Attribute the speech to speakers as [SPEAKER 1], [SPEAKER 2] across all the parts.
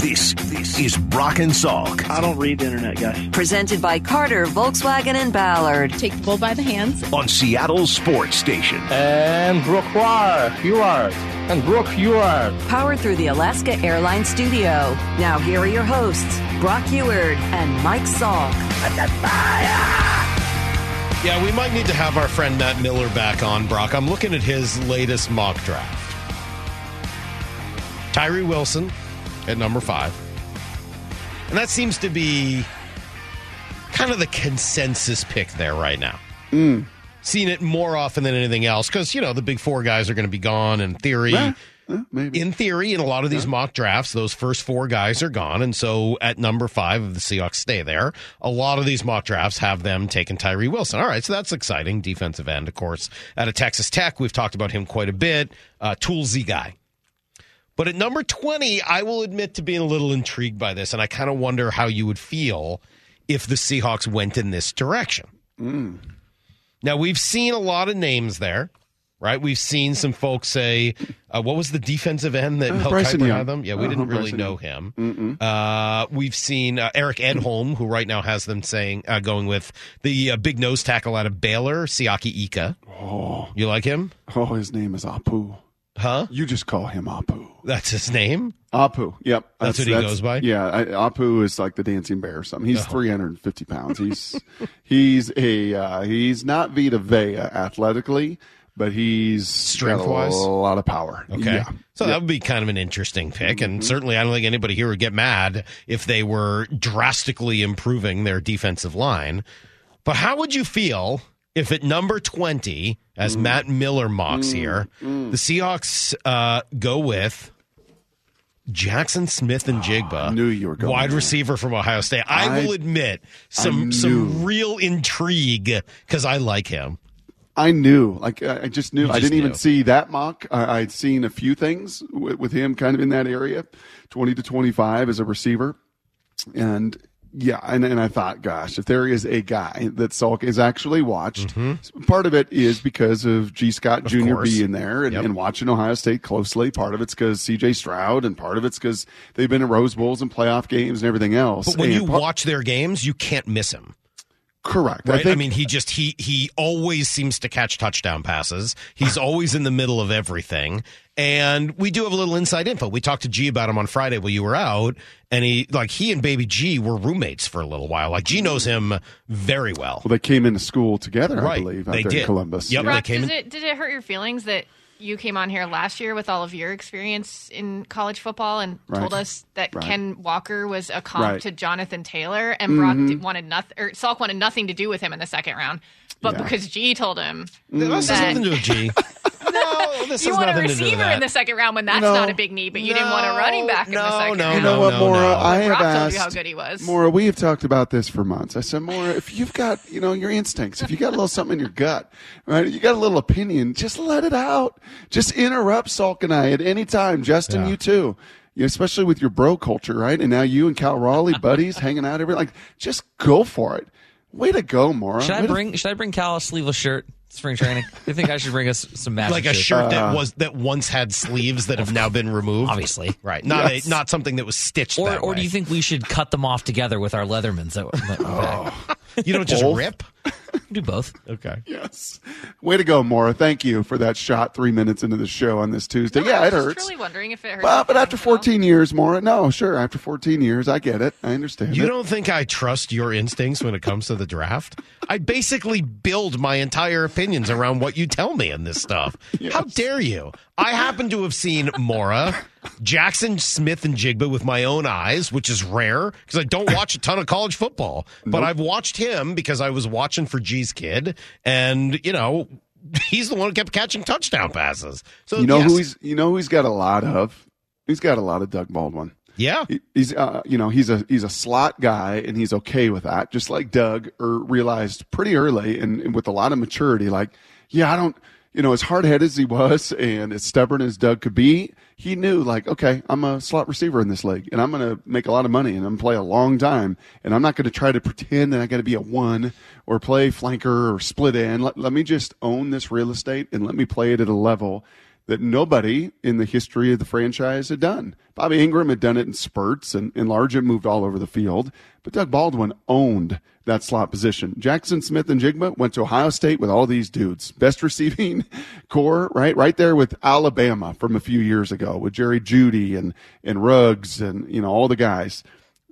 [SPEAKER 1] This, this is Brock and Salk
[SPEAKER 2] I don't read the internet, guys.
[SPEAKER 3] Presented by Carter, Volkswagen, and Ballard.
[SPEAKER 4] Take the bull by the hands.
[SPEAKER 1] on Seattle's Sports Station.
[SPEAKER 5] And Brock Huard. And Brock Huard.
[SPEAKER 3] Powered through the Alaska Airlines Studio. Now, here are your hosts, Brock Huard and Mike Salk.
[SPEAKER 6] Yeah, we might need to have our friend Matt Miller back on, Brock. I'm looking at his latest mock draft. Tyree Wilson at number five. And that seems to be kind of the consensus pick there right now. Seeing it more often than anything else because, you know, the big four guys are going to be gone in theory.
[SPEAKER 7] Yeah, yeah, maybe.
[SPEAKER 6] In theory, in a lot of these mock drafts, those first four guys are gone. And so at number five, the Seahawks stay there, a lot of these mock drafts have them taking Tyree Wilson. All right, so that's exciting. Defensive end, of course, out of Texas Tech. We've talked about him quite a bit. Uh, toolsy guy. But at number 20, I will admit to being a little intrigued by this, and I kind of wonder how you would feel if the Seahawks went in this direction. Now, we've seen a lot of names there, right? We've seen some folks say, uh, what was the defensive end that
[SPEAKER 7] Uh,
[SPEAKER 6] Mel
[SPEAKER 7] Bryson
[SPEAKER 6] Kiper
[SPEAKER 7] Young.
[SPEAKER 6] had them? Yeah, we
[SPEAKER 7] Uh-huh,
[SPEAKER 6] didn't really
[SPEAKER 7] Bryson
[SPEAKER 6] know him. Uh, we've seen uh, Eric Edholm, who right now has them saying, uh, going with the uh, big nose tackle out of Baylor, Siaki Ika.
[SPEAKER 7] Oh,
[SPEAKER 6] You like him?
[SPEAKER 7] oh, his name is Apu.
[SPEAKER 6] Huh?
[SPEAKER 7] You just call him Apu.
[SPEAKER 6] That's his name?
[SPEAKER 7] Apu. Yep.
[SPEAKER 6] That's what he goes by?
[SPEAKER 7] Yeah. I, Apu is like the dancing bear or something. He's 350 pounds. He's, he's a, uh, he's not Vita Vea athletically, but he's
[SPEAKER 6] Strength-wise?
[SPEAKER 7] a lot of power.
[SPEAKER 6] Okay.
[SPEAKER 7] Yeah.
[SPEAKER 6] So that would be kind of an interesting pick. And certainly, I don't think anybody here would get mad if they were drastically improving their defensive line. But how would you feel if at number 20, as mm. Matt Miller mocks mm, here, mm. the Seahawks uh, go with Jaxon Smith-Njigba, ah,
[SPEAKER 7] knew you were going
[SPEAKER 6] wide
[SPEAKER 7] there.
[SPEAKER 6] receiver from Ohio State? I,
[SPEAKER 7] I-
[SPEAKER 6] will admit some some real intrigue because I like him.
[SPEAKER 7] I knew, like I just knew.
[SPEAKER 6] You
[SPEAKER 7] I didn't even see that mock. I, I'd seen a few things with, with him, kind of in that area, twenty to twenty-five as a receiver, and yeah, and, and I thought, gosh, if there is a guy that Salk is actually watched, part of it is because of Gee Scott Jr.
[SPEAKER 6] Mm-hmm. course.
[SPEAKER 7] being there and,
[SPEAKER 6] Yep.
[SPEAKER 7] and watching Ohio State closely. Part of it's because C.J. Stroud, and part of it's because they've been in Rose Bowls and playoff games and everything else.
[SPEAKER 6] But when
[SPEAKER 7] And
[SPEAKER 6] you watch their games, you can't miss him.
[SPEAKER 7] Correct,
[SPEAKER 6] Right. I,
[SPEAKER 7] think-
[SPEAKER 6] mean, he just he he always seems to catch touchdown passes. He's always in the middle of everything. And we do have a little inside info. We talked to Gee about him on Friday while you were out, and he like he and Baby Gee were roommates for a little while. Like Gee knows him very well.
[SPEAKER 7] well, they came into school together, I believe, out
[SPEAKER 6] They
[SPEAKER 7] there
[SPEAKER 6] did.
[SPEAKER 7] in Columbus.
[SPEAKER 6] Yep.
[SPEAKER 7] Yeah.
[SPEAKER 6] They came
[SPEAKER 4] did
[SPEAKER 6] in-
[SPEAKER 4] it did it hurt your feelings that you came on here last year with all of your experience in college football and
[SPEAKER 7] Right.
[SPEAKER 4] told us that
[SPEAKER 7] Right.
[SPEAKER 4] Ken Walker was a comp
[SPEAKER 7] Right.
[SPEAKER 4] to Jonathan Taylor and Brock did, mm-hmm. wanted nothing or Salk wanted nothing to do with him in the second round, but
[SPEAKER 7] Yeah.
[SPEAKER 4] because Gee told him
[SPEAKER 6] This has
[SPEAKER 4] that-
[SPEAKER 6] nothing to do with Gee. No, this
[SPEAKER 4] you want a
[SPEAKER 6] nothing to do with
[SPEAKER 4] receiver in the second round when that's
[SPEAKER 7] No.
[SPEAKER 4] not a big need, but you didn't want a running back in the
[SPEAKER 6] No,
[SPEAKER 4] second
[SPEAKER 6] no,
[SPEAKER 4] round.
[SPEAKER 7] You know what,
[SPEAKER 6] no,
[SPEAKER 7] Maura?
[SPEAKER 6] no.
[SPEAKER 7] I have
[SPEAKER 4] Brock told
[SPEAKER 7] asked
[SPEAKER 4] you how good he was.
[SPEAKER 7] Maura, we have talked about this for months. I said, Maura, if you've got, you know, your instincts, if you got a little something in your gut, right, you got a little opinion, just let it out. Just interrupt Salk and I at any time. Justin,
[SPEAKER 6] Yeah.
[SPEAKER 7] you too. Especially with your bro culture, right? And now you and Cal Raleigh, buddies, hanging out every like, just go for it. Way to go, Maura.
[SPEAKER 8] Should I
[SPEAKER 7] Way to-
[SPEAKER 8] bring Should I bring Cal a sleeveless shirt? Spring training. You think I should bring us some matching
[SPEAKER 6] like a
[SPEAKER 8] shirts.
[SPEAKER 6] shirt
[SPEAKER 7] Uh,
[SPEAKER 6] that was that once had sleeves that have now been removed.
[SPEAKER 8] Obviously.
[SPEAKER 6] right? Not
[SPEAKER 7] Yes.
[SPEAKER 6] a, not something that was stitched.
[SPEAKER 8] Or,
[SPEAKER 6] that
[SPEAKER 8] or do you think we should cut them off together with our Leathermans? That, that
[SPEAKER 7] Oh.
[SPEAKER 6] you don't just
[SPEAKER 7] Both?
[SPEAKER 6] rip?
[SPEAKER 8] do both.
[SPEAKER 6] Okay.
[SPEAKER 7] Yes. Way to go, Maura. Thank you for that shot three minutes into the show on this Tuesday. yeah,
[SPEAKER 4] I
[SPEAKER 7] it
[SPEAKER 4] was
[SPEAKER 7] hurts.
[SPEAKER 4] just truly wondering if it hurts.
[SPEAKER 7] Well, but after 14 years, Maura, no, sure. After 14 years, I get it. I understand.
[SPEAKER 6] You
[SPEAKER 7] it.
[SPEAKER 6] don't think I trust your instincts when it comes to the draft? I basically build my entire opinions around what you tell me in this stuff. How dare you? I happen to have seen Mora, Jaxon Smith-Njigba with my own eyes, which is rare because I don't watch a ton of college football. But I've watched him because I was watching for Gee's kid, and you know. He's the one who kept catching touchdown passes. So
[SPEAKER 7] You know
[SPEAKER 6] yes.
[SPEAKER 7] who he's you know who he's got a lot of? He's got a lot of Doug Baldwin.
[SPEAKER 6] yeah.
[SPEAKER 7] He- He's uh, you know he's a he's a slot guy and he's okay with that. Just like Doug or realized pretty early and, and with a lot of maturity, like yeah, I don't you know as hard headed as he was and as stubborn as Doug could be, he knew like okay, I'm a slot receiver in this league and I'm going to make a lot of money and I'm gonna play a long time and I'm not going to try to pretend that I got to be a one or play flanker or split end. Let, let me just own this real estate and let me play it at a level that nobody in the history of the franchise had done. Bobby Engram had done it in spurts, and, and Largent moved all over the field, but Doug Baldwin owned that slot position. Jaxon Smith-Njigba went to Ohio State with all these dudes. Best receiving corps, right? Right there with Alabama from a few years ago with Jerry Jeudy and, and Ruggs and, you know, all the guys.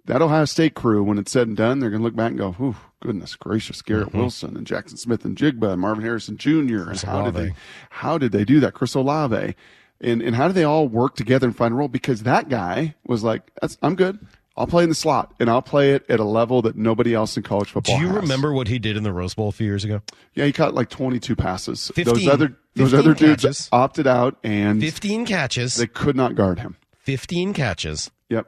[SPEAKER 7] That Ohio State crew, when it's said and done, they're going to look back and go, "Whew, goodness gracious, Garrett Wilson and Jaxon Smith-Njigba and Marvin Harrison Jr. and how did they, how did they do that? Chris Olave, and and how did they all work together and find a role? Because that guy was like, That's, "I'm good. I'll play in the slot, and I'll play it at a level that nobody else in college football.
[SPEAKER 6] Do you
[SPEAKER 7] has."
[SPEAKER 6] remember what he did in the Rose Bowl a few years ago?
[SPEAKER 7] Yeah, he caught like 22 passes.
[SPEAKER 6] 15
[SPEAKER 7] those other those
[SPEAKER 6] 15
[SPEAKER 7] other dudes
[SPEAKER 6] catches.
[SPEAKER 7] opted out, and
[SPEAKER 6] 15 catches,
[SPEAKER 7] they could not guard him.
[SPEAKER 6] 15 catches,
[SPEAKER 7] Yep.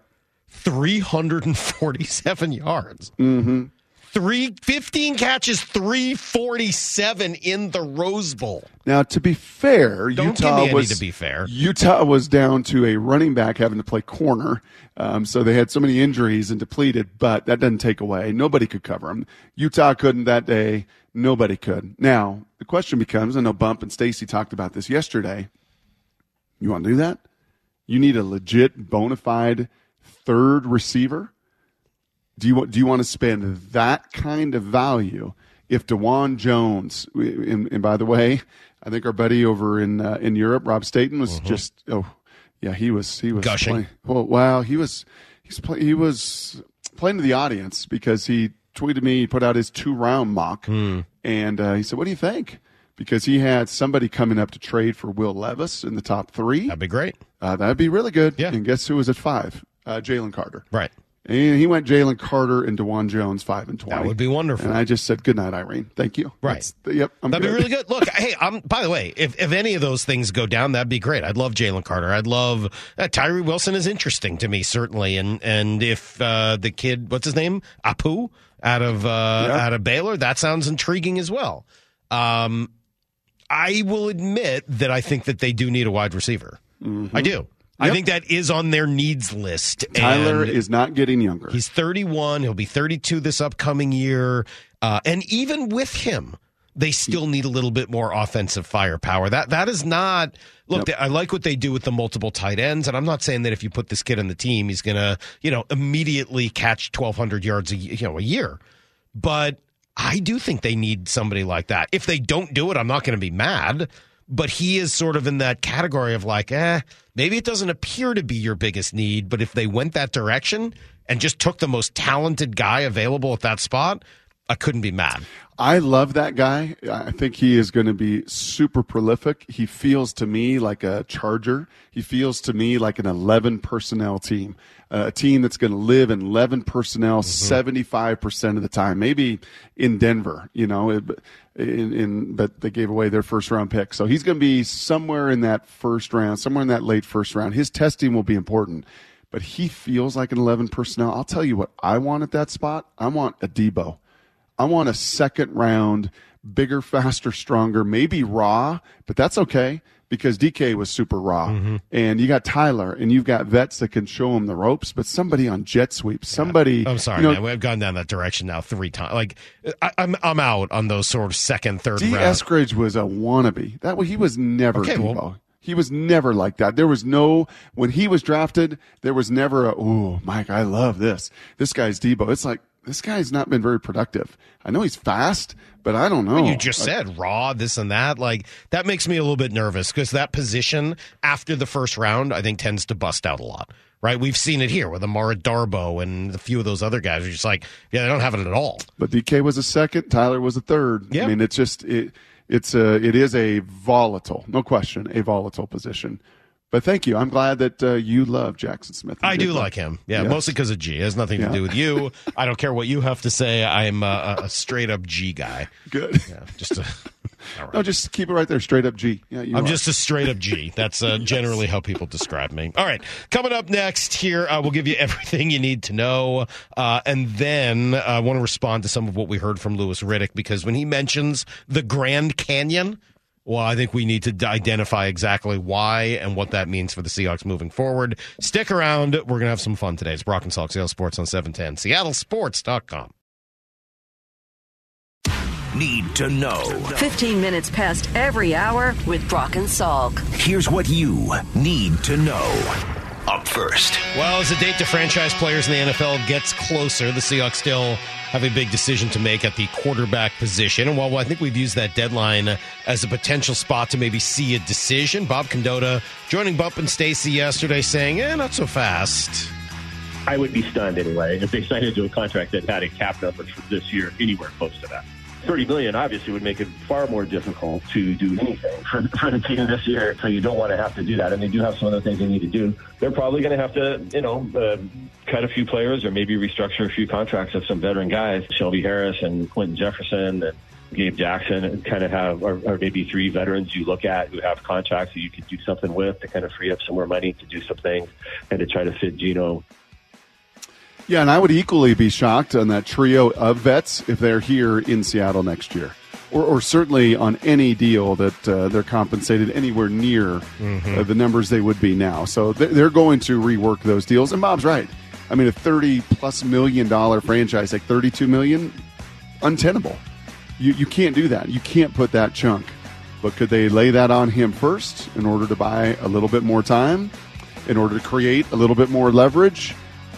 [SPEAKER 6] 347 yards. Mm-hmm. Three, 15 catches, 347 in the Rose Bowl.
[SPEAKER 7] Now, to be fair,
[SPEAKER 6] Don't
[SPEAKER 7] Utah
[SPEAKER 6] give me any
[SPEAKER 7] was
[SPEAKER 6] to be fair.
[SPEAKER 7] Utah was down to a running back having to play corner, um, so they had so many injuries and depleted. But that doesn't take away. Nobody could cover him. Utah couldn't that day. Nobody could. Now the question becomes: I know Bump and Stacy talked about this yesterday. You want to do that? You need a legit, bona fide third receiver. Do you want? Do you want to spend that kind of value? If Dewan Jones, and, and by the way, I think our buddy over in uh, in Europe, Rob Staton, was just oh yeah, he was he was
[SPEAKER 6] Gushing.
[SPEAKER 7] playing- well, wow, he was he's play, he was playing to the audience because he tweeted me, he put out his two round mock, and uh, he said, "What do you think?" Because he had somebody coming up to trade for Will Levis in the top three.
[SPEAKER 6] That'd be great.
[SPEAKER 7] Uh, that'd be really good.
[SPEAKER 6] Yeah.
[SPEAKER 7] And guess who was at five? Uh, Jalen Carter.
[SPEAKER 6] Right.
[SPEAKER 7] And he went Jalen Carter and Dewan Jones five and twenty.
[SPEAKER 6] That would be wonderful.
[SPEAKER 7] And I just said, "Good night, Irene. Thank you."
[SPEAKER 6] Right.
[SPEAKER 7] That's- yep. I'm
[SPEAKER 6] That'd be really good. Look, hey, I'm. By the way, if if any of those things go down, that'd be great. I'd love Jalen Carter. I'd love uh, Tyree Wilson is interesting to me certainly, and and if uh, the kid, what's his name, Apu, out of uh,
[SPEAKER 7] Yeah.
[SPEAKER 6] out of Baylor, that sounds intriguing as well. Um, I will admit that I think that they do need a wide receiver. I do. I think that is on their needs list.
[SPEAKER 7] Tyler
[SPEAKER 6] and-
[SPEAKER 7] is not getting younger.
[SPEAKER 6] He's 31. He'll be 32 this upcoming year. Uh, and even with him, they still need a little bit more offensive firepower. That that is not look.
[SPEAKER 7] Yep.
[SPEAKER 6] I like what they do with the multiple tight ends, and I'm not saying that if you put this kid on the team, he's gonna you know immediately catch 1,200 yards a you know a year. But I do think they need somebody like that. If they don't do it, I'm not going to be mad. But he is sort of in that category of like, eh, maybe it doesn't appear to be your biggest need, but if they went that direction and just took the most talented guy available at that spot, I couldn't be mad.
[SPEAKER 7] I love that guy. I think he is going to be super prolific. He feels to me like a charger. He feels to me like an 11 personnel team, uh, a team that's going to live in 11 personnel 75% of the time, maybe in Denver, you know, it- in, in, but they gave away their first round pick. So he's going to be somewhere in that first round, somewhere in that late first round. His testing will be important, but he feels like an 11 personnel. I'll tell you what I want at that spot. I want a Deebo. I want a second round, bigger, faster, stronger, maybe raw, but that's okay because DK was super raw.
[SPEAKER 6] Mm-hmm.
[SPEAKER 7] And you got Tyler and you've got vets that can show him the ropes, but somebody on jet sweep, somebody.
[SPEAKER 6] I'm sorry,
[SPEAKER 7] you know,
[SPEAKER 6] man. We've gone down that direction now three times. Like, I, I'm I'm out on those sort of second, third
[SPEAKER 7] D.
[SPEAKER 6] round.
[SPEAKER 7] Eskridge was a wannabe. That he was never
[SPEAKER 6] Okay,
[SPEAKER 7] Deebo.
[SPEAKER 6] well-
[SPEAKER 7] he was never like that. There was no when he was drafted. There was never a oh Mike, I love this. This guy's Deebo. It's like this guy's not been very productive. I know he's fast, but I don't know.
[SPEAKER 6] You just said raw, this and that. Like that makes me a little bit nervous because that position after the first round, I think, tends to bust out a lot. Right? We've seen it here with Amara Darboh and a few of those other guys. Are just like, yeah, they don't have it at all.
[SPEAKER 7] But DK was a second. Tyler was a third.
[SPEAKER 6] Yeah.
[SPEAKER 7] I mean, it's just it. It's a it is a volatile, no question, a volatile position. But thank you. I'm glad that uh, you love Jaxon Smith.
[SPEAKER 6] I do like him. Yeah,
[SPEAKER 7] Yes.
[SPEAKER 6] mostly because of Gee. It has nothing
[SPEAKER 7] Yeah.
[SPEAKER 6] to do with you. I don't care what you have to say. I'm a, a straight up G guy.
[SPEAKER 7] Good.
[SPEAKER 6] Yeah, just a. Right.
[SPEAKER 7] No, just keep it right there, straight up G. Yeah, you
[SPEAKER 6] I'm
[SPEAKER 7] are.
[SPEAKER 6] just a straight up G. That's uh, generally how people describe me. All right. Coming up next here, uh, we'll give you everything you need to know. Uh, and then uh, I want to respond to some of what we heard from Louis Riddick because when he mentions the Grand Canyon, well, I think we need to identify exactly why and what that means for the Seahawks moving forward. Stick around. We're going to have some fun today. It's Brock and Salk, Seattle Sports on 710, seattlesports.com.
[SPEAKER 1] need to know.
[SPEAKER 3] 15 minutes past every hour with Brock and Salk.
[SPEAKER 1] Here's what you need to know. Up first.
[SPEAKER 6] Well, as the date to franchise players in the NFL gets closer, the Seahawks still have a big decision to make at the quarterback position. And while I think we've used that deadline as a potential spot to maybe see a decision, Bob Condotta joining Bump and Stacy yesterday saying, eh, not so fast.
[SPEAKER 2] I would be stunned anyway if they signed into a contract that had a cap number for this year anywhere close to that. 30 million obviously would make it far more difficult to do anything for, for the team this year. So you don't want to have to do that. And they do have some other things they need to do. They're probably going to have to, you know, uh, cut a few players or maybe restructure a few contracts of some veteran guys, Shelby Harris and Quinton Jefferson and Gabe Jackson, and kind of have, or, or maybe three veterans you look at who have contracts that you could do something with to kind of free up some more money to do some things and to try to fit Geno
[SPEAKER 7] Yeah, and I would equally be shocked on that trio of vets if they're here in Seattle next year. Or, or certainly on any deal that uh, they're compensated anywhere near uh, the numbers they would be now. So they're, they're going to rework those deals. And Bob's right. I mean, a thirty plus million dollar franchise, like thirty two million, untenable. You you can't do that. You can't put that chunk. But could they lay that on him first in order to buy a little bit more time, in order to create a little bit more leverage?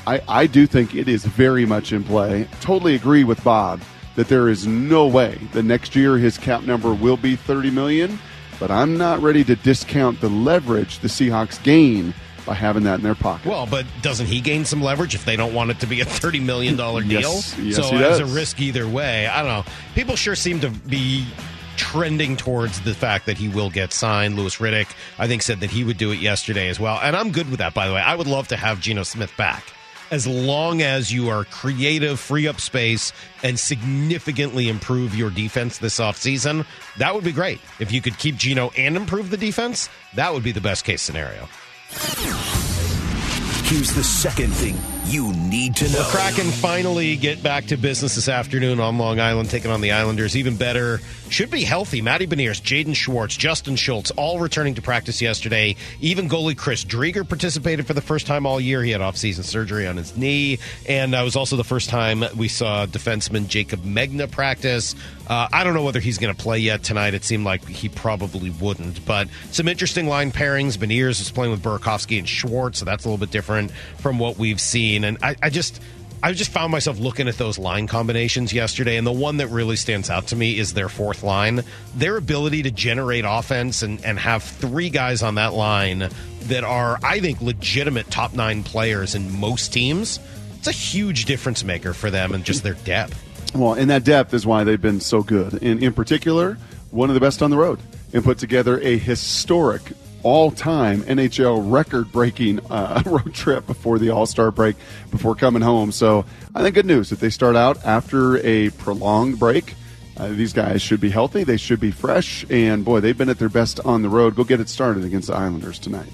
[SPEAKER 7] I, I do think it is very much in play. Totally agree with Bob that there is no way the next year his cap number will be 30 million, but I'm not ready to discount the leverage the Seahawks gain by having that in their pocket.
[SPEAKER 6] Well, but doesn't he gain some leverage if they don't want it to be a thirty million dollar deal?
[SPEAKER 7] Yes, yes,
[SPEAKER 6] so it's a risk either way. I don't know. People sure seem to be trending towards the fact that he will get signed. Louis Riddick, I think, said that he would do it yesterday as well, and I'm good with that. By the way, I would love to have Geno Smith back. As long as you are creative, free up space, and significantly improve your defense this offseason, that would be great. If you could keep Geno and improve the defense, that would be the best case scenario.
[SPEAKER 1] Here's the second thing you need to know.
[SPEAKER 6] The Kraken finally get back to business this afternoon on Long Island, taking on the Islanders. Even better, should be healthy. Matty Beniers, Jaden Schwartz, Justin Schultz, all returning to practice yesterday. Even goalie Chris Driedger participated for the first time all year. He had off-season surgery on his knee, and that was also the first time we saw defenseman Jacob Megna practice. Uh, I don't know whether he's going to play yet tonight. It seemed like he probably wouldn't, but some interesting line pairings. Beniers is playing with Burakovsky and Schwartz, so that's a little bit different from what we've seen. And I, I just. I just found myself looking at those line combinations yesterday, and the one that really stands out to me is their fourth line. Their ability to generate offense and, and have three guys on that line that are, I think, legitimate top nine players in most teams. It's a huge difference maker for them and just their depth.
[SPEAKER 7] Well, and that depth is why they've been so good. And in particular, one of the best on the road and put together a historic all time NHL record breaking uh, road trip before the All Star break, before coming home. So I think good news that they start out after a prolonged break. Uh, these guys should be healthy. They should be fresh. And boy, they've been at their best on the road. Go get it started against the Islanders tonight.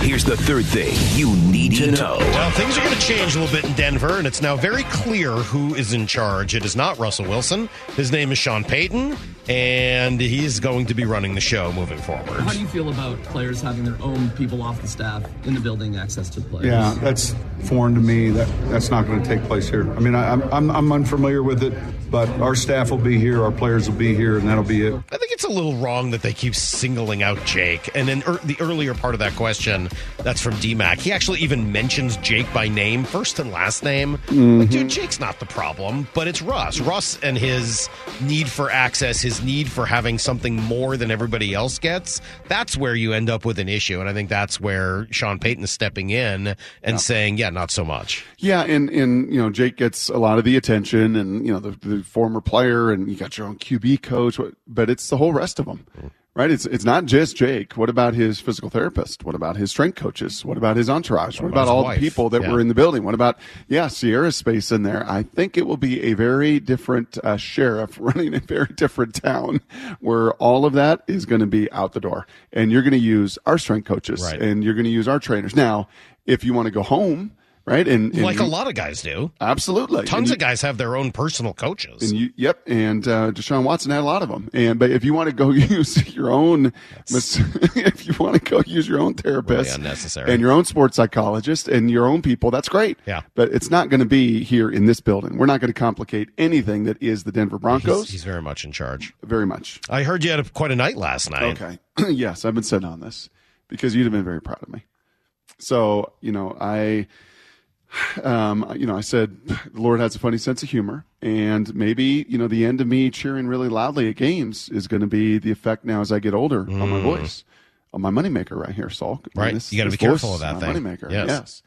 [SPEAKER 1] Here's the third thing you need to know.
[SPEAKER 6] Well, things are going to change a little bit in Denver, and it's now very clear who is in charge. It is not Russell Wilson. His name is Sean Payton, and he's going to be running the show moving forward.
[SPEAKER 9] How do you feel about players having their own people off the staff in the building access to the players?
[SPEAKER 10] Yeah, that's foreign to me. That that's not going to take place here. I mean, I, I'm I'm I'm unfamiliar with it, but our staff will be here, our players will be here, and that'll be it.
[SPEAKER 6] I think it's a little wrong that they keep singling out Jake. And then er, the earlier part of that question, that's from DMAC. He actually even mentions Jake by name, first and last name. Like, dude, Jake's not the problem, but it's Russ. Russ and his need for access, his need for having something more than everybody else gets. That's where you end up with an issue. And I think that's where Sean Payton is stepping in and saying, yeah, not so much.
[SPEAKER 7] Yeah, and and you know Jake gets a lot of the attention, and you know the, the former player, and you got your own QB coach, but it's the whole rest of them, mm. Right? It's it's not just Jake. What about his physical therapist? What about his strength coaches? What about his entourage? What,
[SPEAKER 6] about
[SPEAKER 7] about, all
[SPEAKER 6] wife?
[SPEAKER 7] the people that
[SPEAKER 6] Yeah.
[SPEAKER 7] were in the building? What about yeah, Ciara's space in there? I think it will be a very different uh, sheriff running a very different town, where all of that is going to be out the door, and you're going to use our strength coaches,
[SPEAKER 6] Right.
[SPEAKER 7] and you're going to use our trainers. Now, if you want to go home right? And, and
[SPEAKER 6] like
[SPEAKER 7] you-
[SPEAKER 6] a lot of guys do.
[SPEAKER 7] absolutely,
[SPEAKER 6] Tons
[SPEAKER 7] you-
[SPEAKER 6] of guys have their own personal coaches.
[SPEAKER 7] And you, yep, and uh, Deshaun Watson had a lot of them. And but if you want to go use your own, if you want to go use your own therapist,
[SPEAKER 6] Really unnecessary.
[SPEAKER 7] and your own sports psychologist and your own people, that's great.
[SPEAKER 6] Yeah.
[SPEAKER 7] but it's not going to be here in this building. We're not going to complicate anything that is the Denver Broncos.
[SPEAKER 6] he's, he's very much in charge.
[SPEAKER 7] very much.
[SPEAKER 6] I heard you had a, quite a night last night.
[SPEAKER 7] Okay. yes, I've been sitting on this because you'd have been very proud of me. So, you know, I, um, you know, I said the Lord has a funny sense of humor, and maybe you know the end of me cheering really loudly at games is going to be the effect now as I get older on my voice, on my moneymaker right here, Salk.
[SPEAKER 6] Mm. Right.
[SPEAKER 7] This-
[SPEAKER 6] You gotta be careful of that thing.
[SPEAKER 7] Moneymaker.
[SPEAKER 6] Yes.
[SPEAKER 7] yes.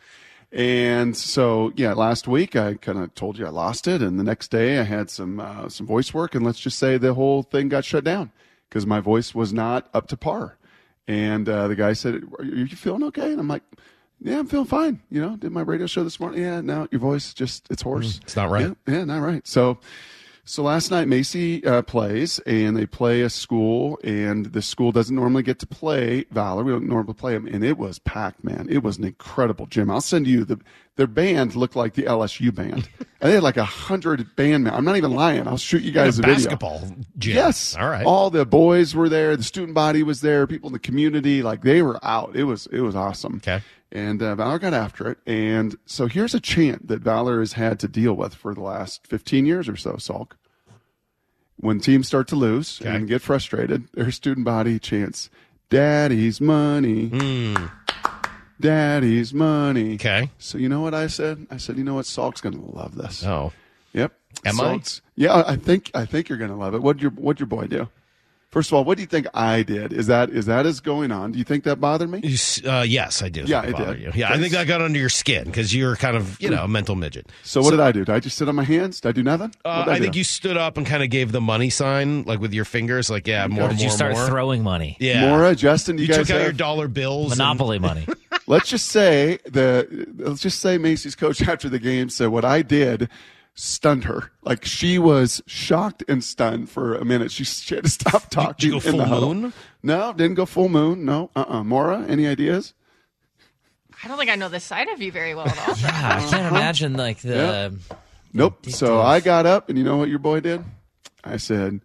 [SPEAKER 7] And so, yeah, last week I kind of told you I lost it, and the next day I had some uh, some voice work, and let's just say the whole thing got shut down because my voice was not up to par. And uh, the guy said, "Are you feeling okay?" And I'm like, "Yeah, I'm feeling fine." You know, did my radio show this morning. Yeah, no, your voice just it's hoarse.
[SPEAKER 6] It's not right.
[SPEAKER 7] Yeah, yeah, not right. So, so last night Macy uh, plays, and they play a school, and the school doesn't normally get to play Valor. We don't normally play them, and it was packed, man. It was an incredible gym. I'll send you the their band looked like the LSU band, and they had like a hundred band. I'm not even lying. I'll shoot you guys a, video.
[SPEAKER 6] basketball gym.
[SPEAKER 7] Yes.
[SPEAKER 6] All right.
[SPEAKER 7] All the boys were there. The student body was there. People in the community, like they were out. It was it was awesome.
[SPEAKER 6] Okay.
[SPEAKER 7] And uh, Valor got after it. And so here's a chant that Valor has had to deal with for the last 15 years or so. Salk. When teams start to lose
[SPEAKER 6] Okay.
[SPEAKER 7] and get frustrated, their student body chants, "Daddy's money." Daddy's money.
[SPEAKER 6] Okay.
[SPEAKER 7] So you know what I said? I said, you know what? Salk's going to love this.
[SPEAKER 6] Oh.
[SPEAKER 7] Yep.
[SPEAKER 6] Am I?
[SPEAKER 7] Yeah, I think I think you're gonna love it. What your what your boy do? First of all, what do you think I did? Is that is that is going on? Do you think that bothered me?
[SPEAKER 6] You Uh, yes, I do.
[SPEAKER 7] Yeah,
[SPEAKER 6] think
[SPEAKER 7] it did.
[SPEAKER 6] You. Yeah, I think that got under your skin because you're kind of, you know, a mental midget.
[SPEAKER 7] So what did I do? Did I just sit on my hands? Did I do nothing?
[SPEAKER 6] Uh,
[SPEAKER 7] What did
[SPEAKER 6] I think you stood up and kind of gave the money sign, like with your fingers, like yeah, more,
[SPEAKER 8] Or did
[SPEAKER 6] more,
[SPEAKER 8] you start
[SPEAKER 6] more.
[SPEAKER 8] throwing money?
[SPEAKER 6] Yeah,
[SPEAKER 7] Mora, Justin, you,
[SPEAKER 6] you
[SPEAKER 7] guys
[SPEAKER 6] took out
[SPEAKER 7] have-
[SPEAKER 6] your dollar bills. and-
[SPEAKER 8] Monopoly money.
[SPEAKER 7] let's just say the let's just say Macy's coach after the game said what I did stunned her. Like she was shocked and stunned for a minute. She, she had to stop talking.
[SPEAKER 6] go
[SPEAKER 7] in
[SPEAKER 6] full
[SPEAKER 7] the huddle.
[SPEAKER 6] moon?
[SPEAKER 7] No, didn't go full moon. No, uh, uh Mora, any ideas?
[SPEAKER 4] I don't think I know this side of you very well at all.
[SPEAKER 8] Yeah, I can't imagine like the.
[SPEAKER 7] Nope. So I got up, and you know what your boy did? I said,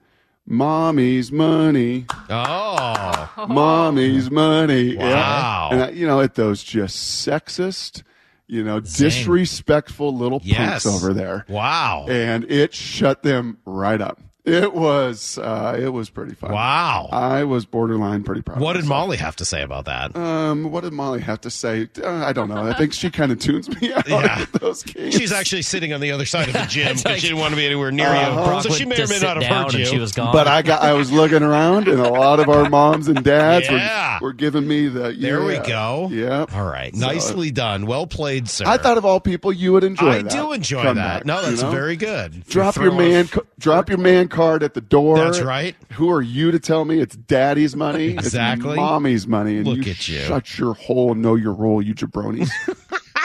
[SPEAKER 7] "Mommy's money,
[SPEAKER 6] Oh,
[SPEAKER 7] mommy's money."
[SPEAKER 6] Wow.
[SPEAKER 7] Yeah. And I, you know, at those just sexist, you know, disrespectful little
[SPEAKER 6] yes.
[SPEAKER 7] punks over there,
[SPEAKER 6] Wow.
[SPEAKER 7] and it shut them right up. It was, uh, it was pretty fun.
[SPEAKER 6] Wow.
[SPEAKER 7] I was borderline pretty proud.
[SPEAKER 6] what
[SPEAKER 7] of
[SPEAKER 6] did. Molly have to say about that?
[SPEAKER 7] Um, what did Molly have to say? Uh, I don't know. I think she kind of tunes me out
[SPEAKER 6] Yeah.
[SPEAKER 7] those games.
[SPEAKER 6] She's actually sitting on the other side of the gym because
[SPEAKER 8] like-
[SPEAKER 6] she didn't want to be anywhere near
[SPEAKER 7] Uh-huh.
[SPEAKER 6] you.
[SPEAKER 8] Brock
[SPEAKER 6] So she may or
[SPEAKER 8] just
[SPEAKER 6] may
[SPEAKER 8] sit
[SPEAKER 6] not have heard you.
[SPEAKER 8] she was gone.
[SPEAKER 7] But I got I was looking around, and a lot of our moms and dads
[SPEAKER 6] Yeah.
[SPEAKER 7] were, were giving me the.
[SPEAKER 6] there we go.
[SPEAKER 7] Yeah.
[SPEAKER 6] All right.
[SPEAKER 7] So,
[SPEAKER 6] Nicely done. Well played, sir.
[SPEAKER 7] I thought of all people you would enjoy.
[SPEAKER 6] I
[SPEAKER 7] that
[SPEAKER 6] do enjoy
[SPEAKER 7] comeback,
[SPEAKER 6] that. No, that's
[SPEAKER 7] you know?
[SPEAKER 6] very good.
[SPEAKER 7] Drop
[SPEAKER 6] You're
[SPEAKER 7] your man, co- drop your man card at the door.
[SPEAKER 6] That's right.
[SPEAKER 7] Who are you to tell me it's daddy's money?
[SPEAKER 6] Exactly.
[SPEAKER 7] It's mommy's money. And
[SPEAKER 6] Look
[SPEAKER 7] you
[SPEAKER 6] at you.
[SPEAKER 7] Shut your hole and know your role, you jabronis.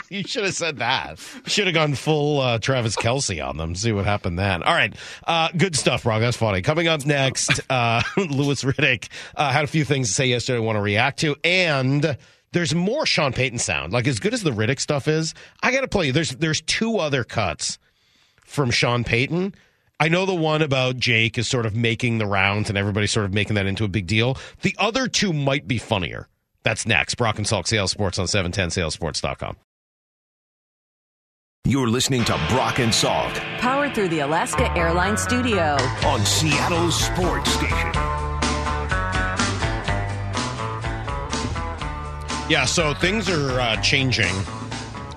[SPEAKER 6] You should have said that. Should have gone full uh, Travis Kelce on them. See what happened then. All right. Uh, good stuff, Brock. That's funny. Coming up next, uh, Louis Riddick uh, had a few things to say yesterday I want to react to. And there's more Sean Payton sound. Like, as good as the Riddick stuff is, I got to play you. There's, there's two other cuts from Sean Payton. I know the one about Jake is sort of making the rounds and everybody's sort of making that into a big deal. The other two might be funnier. That's next. Brock and Salk Seattle Sports on 710seattlesports.com.
[SPEAKER 1] You're listening to Brock and Salk
[SPEAKER 3] Powered through the Alaska Airlines Studio.
[SPEAKER 1] on Seattle's Sports Station.
[SPEAKER 6] Yeah, so things are uh, changing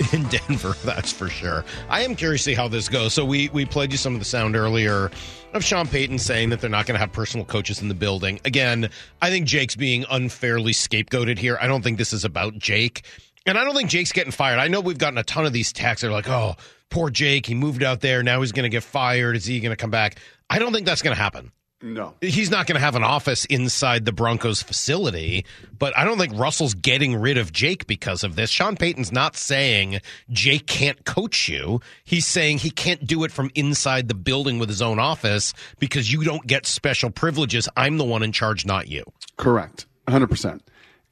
[SPEAKER 6] in Denver, that's for sure. I am curious to see how this goes. So we we played you some of the sound earlier of Sean Payton saying that they're not going to have personal coaches in the building. Again, I think Jake's being unfairly scapegoated here. I don't think this is about Jake. And I don't think Jake's getting fired. I know we've gotten a ton of these texts. They're like, oh, poor Jake. He moved out there. Now he's going to get fired. Is he going to come back? I don't think that's going to happen
[SPEAKER 7] no.
[SPEAKER 6] he's not going to have an office inside the Broncos facility, but I don't think Russell's getting rid of Jake because of this. Sean Payton's not saying Jake can't coach you. He's saying he can't do it from inside the building with his own office because you don't get special privileges. I'm the one in charge, not you.
[SPEAKER 7] Correct. 100%.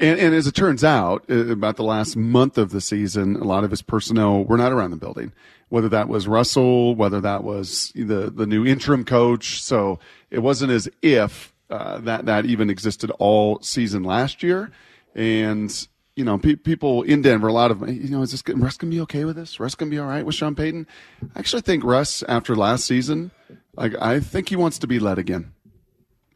[SPEAKER 7] And, and as it turns out, uh, about the last month of the season, a lot of his personnel were not around the building. Whether that was Russell, whether that was the the new interim coach, so it wasn't as if uh, that that even existed all season last year. And you know, pe- people in Denver, a lot of you know, is this good? Russ gonna be okay with this? Russ gonna be all right with Sean Payton? I actually think Russ, after last season, like I think he wants to be led again.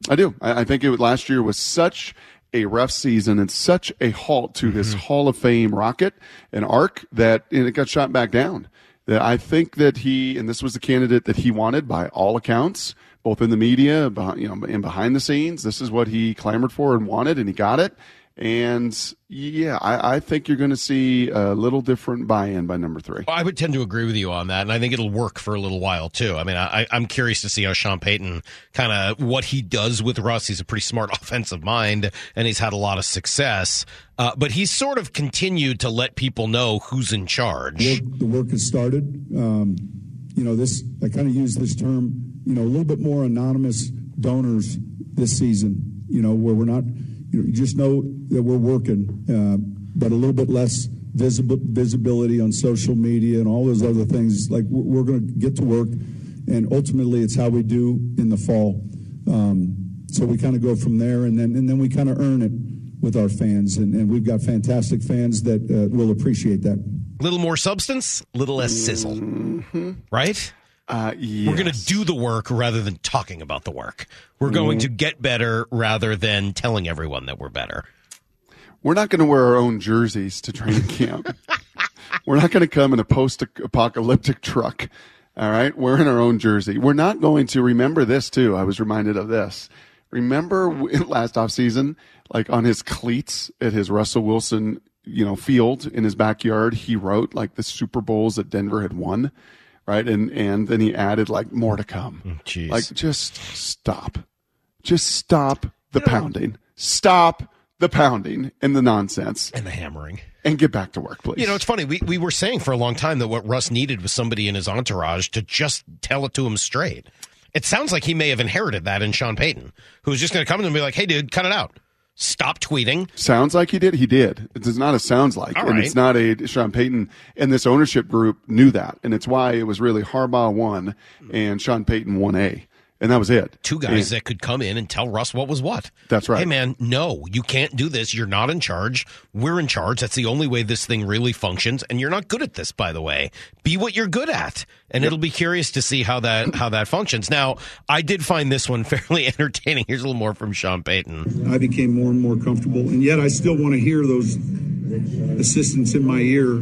[SPEAKER 7] I do. I, I think it last year was such a rough season and such a halt to his Hall of Fame rocket and arc that and it got shot back down. That I think that he and this was the candidate that he wanted by all accounts, both in the media, behind, you know, and behind the scenes. This is what he clamored for and wanted, and he got it. And yeah, I, I think you're going to see a little different buy-in by number three.
[SPEAKER 6] I would tend to agree with you on that, and I think it'll work for a little while too. I mean, I, I'm curious to see how Sean Payton kind of what he does with Russ. He's a pretty smart offensive mind, and he's had a lot of success. Uh, but he's sort of continued to let people know who's in charge.
[SPEAKER 11] Work, the work has started. Um, you know, this I kind of use this term. You know, a little bit more anonymous donors this season. You know, where we're not. You, know, you just know that we're working, uh, but a little bit less visible visibility on social media and all those other things. Like we're, we're going to get to work, and ultimately, it's how we do in the fall. Um, so we kind of go from there, and then and then we kind of earn it with our fans, and, and we've got fantastic fans that uh, will appreciate that.
[SPEAKER 6] A little more substance, little less sizzle, right?
[SPEAKER 7] Uh,
[SPEAKER 6] We're going to do the work rather than talking about the work. We're going
[SPEAKER 7] Mhm.
[SPEAKER 6] to get better rather than telling everyone that we're better.
[SPEAKER 7] We're not going to wear our own jerseys to training camp. We're not going to come in a post-apocalyptic truck. All right, we're in our own jersey. We're not going to remember this too. I was reminded of this. Remember last off season, like on his cleats at his Russell Wilson, you know, field in his backyard, he wrote like the Super Bowls that Denver had won, right? And and then he added like more to come.
[SPEAKER 6] Mm, jeez.
[SPEAKER 7] Like just stop, just stop the pounding, stop the pounding and the nonsense
[SPEAKER 6] and the hammering
[SPEAKER 7] and get back to work, please.
[SPEAKER 6] You know, it's funny. We, we were saying for a long time that what Russ needed was somebody in his entourage to just tell it to him straight. It sounds like he may have inherited that in Sean Payton, who's just going to come in and be like, hey, dude, cut it out. Stop tweeting.
[SPEAKER 7] Sounds like he did. He did. It's not a sounds like,
[SPEAKER 6] All
[SPEAKER 7] and
[SPEAKER 6] right.
[SPEAKER 7] it's not a Sean Payton. And this ownership group knew that, and it's why it was really Harbaugh one and Sean Payton one A, and that was it.
[SPEAKER 6] Two guys
[SPEAKER 7] And-
[SPEAKER 6] that could come in and tell Russ what was what.
[SPEAKER 7] That's right.
[SPEAKER 6] Hey, man, no, you can't do this. You're not in charge. We're in charge. That's the only way this thing really functions. And you're not good at this, by the way. Be what you're good at. And it'll be curious to see how that how that functions. Now, I did find this one fairly entertaining. Here's a little more from Sean Payton.
[SPEAKER 11] I became more and more comfortable, and yet I still want to hear those assistants in my ear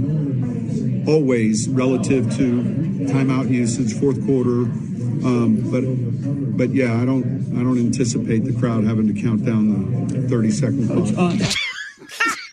[SPEAKER 11] always relative to timeout usage, fourth quarter. Um, but but yeah, I don't I don't anticipate the crowd having to count down the thirty second clock.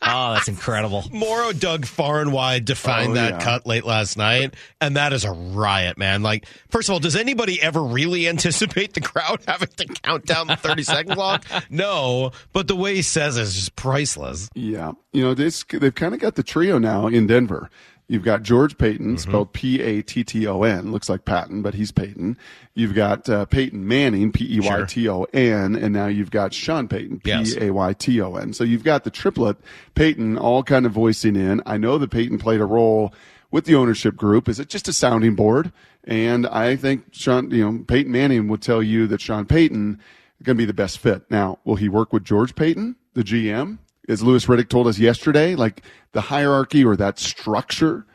[SPEAKER 8] Oh, that's incredible.
[SPEAKER 6] Morrow dug far and wide to find
[SPEAKER 11] Oh,
[SPEAKER 6] that
[SPEAKER 11] yeah.
[SPEAKER 6] cut late last night, and that is a riot, man. Like, first of all, does anybody ever really anticipate the crowd having to count down the 30 second clock? No, but the way he says it is just priceless.
[SPEAKER 7] Yeah, you know this. They've kind of got the trio now in Denver. You've got George Paton,
[SPEAKER 6] Mm-hmm.
[SPEAKER 7] spelled P A T T O N, looks like Patton, but he's Peyton. You've got uh, Peyton Manning, P E Y T O N, and now you've got Sean Payton, P A Y T O N. So you've got the triplet Peyton all kind of voicing in. I know that Peyton played a role with the ownership group. Is it just a sounding board? And I think Sean, you know, Peyton Manning would tell you that Sean Payton is going to be the best fit. Now, will he work with George Paton, the GM? As Louis Riddick told us yesterday, like the hierarchy or that structure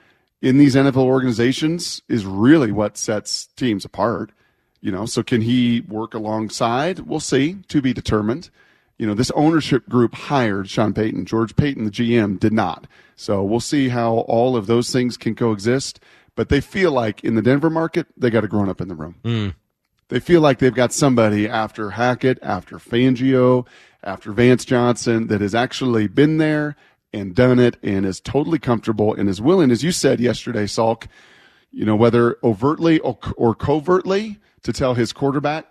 [SPEAKER 7] in these NFL organizations is really what sets teams apart. You know, so can he work alongside? We'll see, to be determined. You know, this ownership group hired Sean Payton. George Paton, the GM, did not. So we'll see how all of those things can coexist. But they feel like in the Denver market, they got a grown up in the room. Mm. They feel like they've got somebody after Hackett, after Fangio, after Vance Joseph that has actually been there and done it and is totally comfortable and is willing, as you said yesterday, Salk, you know, whether overtly or, or covertly to tell his quarterback,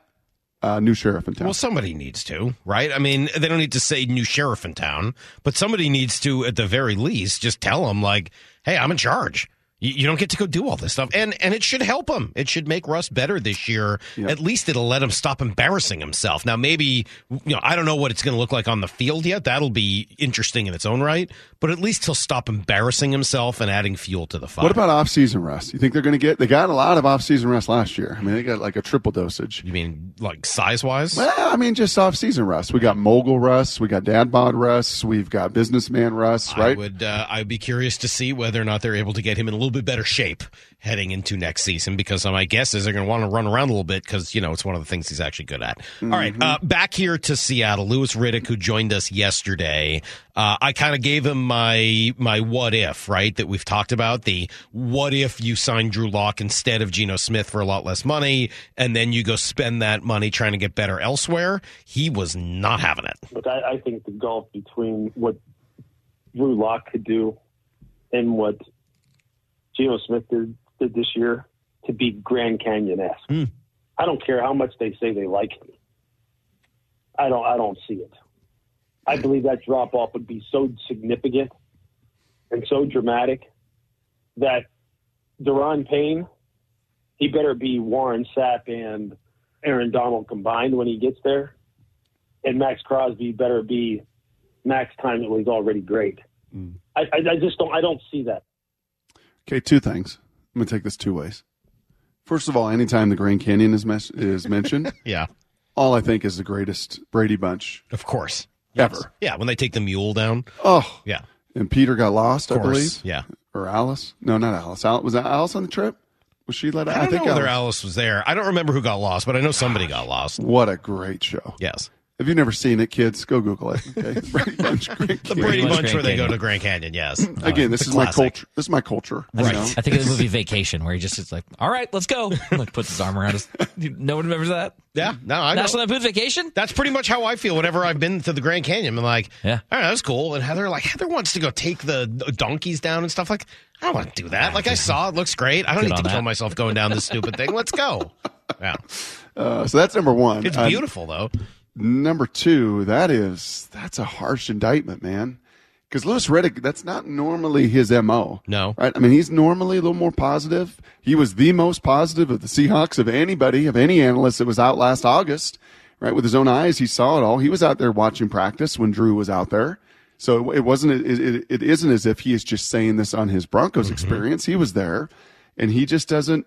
[SPEAKER 7] uh, new sheriff in town.
[SPEAKER 6] Well, somebody needs to, right? I mean, they don't need to say new sheriff in town, but somebody needs to, at the very least, just tell them, like, hey, I'm in charge. You, you don't get to go do all this stuff, and and it should help him. It should make Russ better this year. At least it'll let him stop embarrassing himself. Now, maybe you know I don't know what it's going to look like on the field yet. That'll be interesting in its own right. But at least he'll stop embarrassing himself and adding fuel to the fire.
[SPEAKER 7] What about off-season rest? You think they're going to get? They got a lot of off-season rest last year. I mean, they got like a triple dosage.
[SPEAKER 6] You mean like size wise?
[SPEAKER 7] Well, I mean, just off-season rest. We got mogul rest. We got dad bod rest. We've got businessman rest.
[SPEAKER 6] I
[SPEAKER 7] Right?
[SPEAKER 6] would uh, I'd be curious to see whether or not they're able to get him in a little bit better shape heading into next season because my guess is they're going to want to run around a little bit because you know it's one of the things he's actually good at. All right,
[SPEAKER 7] Mm-hmm.
[SPEAKER 6] uh, back here to Seattle, Louis Riddick, who joined us yesterday. Uh, I kind of gave him my my what if right that we've talked about the what if you sign Drew Lock instead of Geno Smith for a lot less money and then you go spend that money trying to get better elsewhere. He was not having it.
[SPEAKER 12] Look, I, I think the gulf between what Drew Lock could do and what Geno Smith did, did this year to be Grand Canyon esque. Hmm. I don't care how much they say they like him. I don't. I don't see it. I believe that drop off would be so significant and so dramatic that Daron Payne, he better be Warren Sapp and Aaron Donald combined when he gets there, and Maxx Crosby better be Max time that was already great. Hmm. I, I, I just don't. I don't see that.
[SPEAKER 7] Okay, two things. I'm going to take this two ways. First of all, anytime the Grand Canyon is mes- is mentioned,
[SPEAKER 6] yeah,
[SPEAKER 7] all I think is the greatest Brady bunch,
[SPEAKER 6] of course,
[SPEAKER 7] ever.
[SPEAKER 6] Yeah, when they take the mule down.
[SPEAKER 7] Oh,
[SPEAKER 6] Yeah.
[SPEAKER 7] And Peter got lost,
[SPEAKER 6] Of
[SPEAKER 7] I
[SPEAKER 6] course,
[SPEAKER 7] believe.
[SPEAKER 6] yeah.
[SPEAKER 7] Or Alice? No, not Alice. Al- was that Alice on the trip? Was she let out?
[SPEAKER 6] I don't know whether Alice was there. I don't remember who got lost, but I know somebody got lost.
[SPEAKER 7] What a great show.
[SPEAKER 6] Yes.
[SPEAKER 7] If you've never seen it, kids, go Google it. Okay. Brady Bunch. Grand
[SPEAKER 6] The Brady
[SPEAKER 7] Canyon.
[SPEAKER 6] Bunch where they go to Grand Canyon, yes.
[SPEAKER 7] Again, this is
[SPEAKER 6] a
[SPEAKER 7] my culture. This is my culture.
[SPEAKER 8] Right.
[SPEAKER 7] you know?
[SPEAKER 8] I think of the movie Vacation, where he just is like, "All right, let's go." like puts his arm around us. No one remembers that.
[SPEAKER 6] Yeah, no, I know.
[SPEAKER 8] National Lampoon's Vacation.
[SPEAKER 6] That's pretty much how I feel whenever I've been to the Grand Canyon. I'm like,
[SPEAKER 8] yeah,
[SPEAKER 6] all right, that's cool. And Heather, like, Heather wants to go take the donkeys down and stuff. Like, I don't want to do that. Like, I saw it looks great. I don't
[SPEAKER 8] Good
[SPEAKER 6] need to
[SPEAKER 8] on
[SPEAKER 6] kill myself going down this stupid thing. Let's go. Yeah,
[SPEAKER 7] Uh, so that's number one.
[SPEAKER 6] it's
[SPEAKER 7] Uh,
[SPEAKER 6] beautiful though.
[SPEAKER 7] Number two, that is that's a harsh indictment, man. Because Louis Riddick, that's not normally his mo.
[SPEAKER 6] No,
[SPEAKER 7] right? I mean, he's normally a little more positive. He was the most positive of the Seahawks of anybody, of any analyst that was out last August. Right, with his own eyes, he saw it all. He was out there watching practice when Drew was out there. So it wasn't. It, it, it isn't as if he is just saying this on his Broncos mm-hmm. experience. He was there, and he just doesn't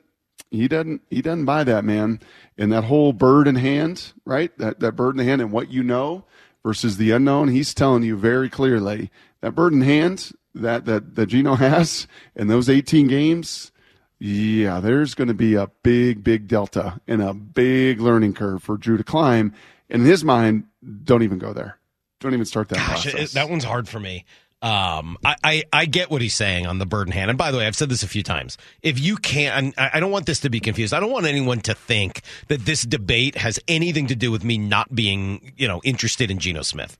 [SPEAKER 7] he doesn't he doesn't buy that man. And that whole bird in hand right? That that bird in the hand and what you know versus the unknown he's telling you very clearly that bird in hand that that that Geno has in those 18 games yeah there's going to be a big big delta and a big learning curve for Drew to climb. And in his mind don't even go there. Don't even start that
[SPEAKER 6] Gosh,
[SPEAKER 7] process.
[SPEAKER 6] it, that one's hard for me. Um, I, I, I get what he's saying on the bird hand. And by the way, I've said this a few times. If you can't, I, I don't want this to be confused. I don't want anyone to think that this debate has anything to do with me not being, you know, interested in Geno Smith.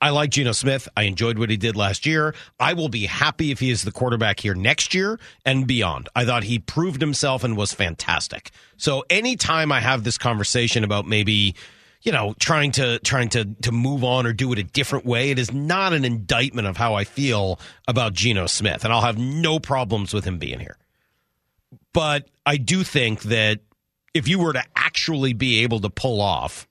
[SPEAKER 6] I like Geno Smith. I enjoyed what he did last year. I will be happy if he is the quarterback here next year and beyond. I thought he proved himself and was fantastic. So anytime I have this conversation about maybe, you know, trying to trying to to move on or do it a different way, it is not an indictment of how I feel about Geno Smith, and I'll have no problems with him being here. But I do think that if you were to actually be able to pull off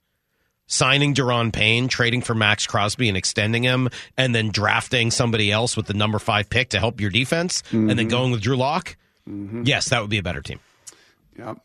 [SPEAKER 6] signing Daron Payne, trading for Maxx Crosby and extending him, and then drafting somebody else with the number five pick to help your defense, and then
[SPEAKER 7] Mhm.
[SPEAKER 6] going with Drew Lock,
[SPEAKER 7] Mhm.
[SPEAKER 6] yes, that would be a better team.
[SPEAKER 7] Yep.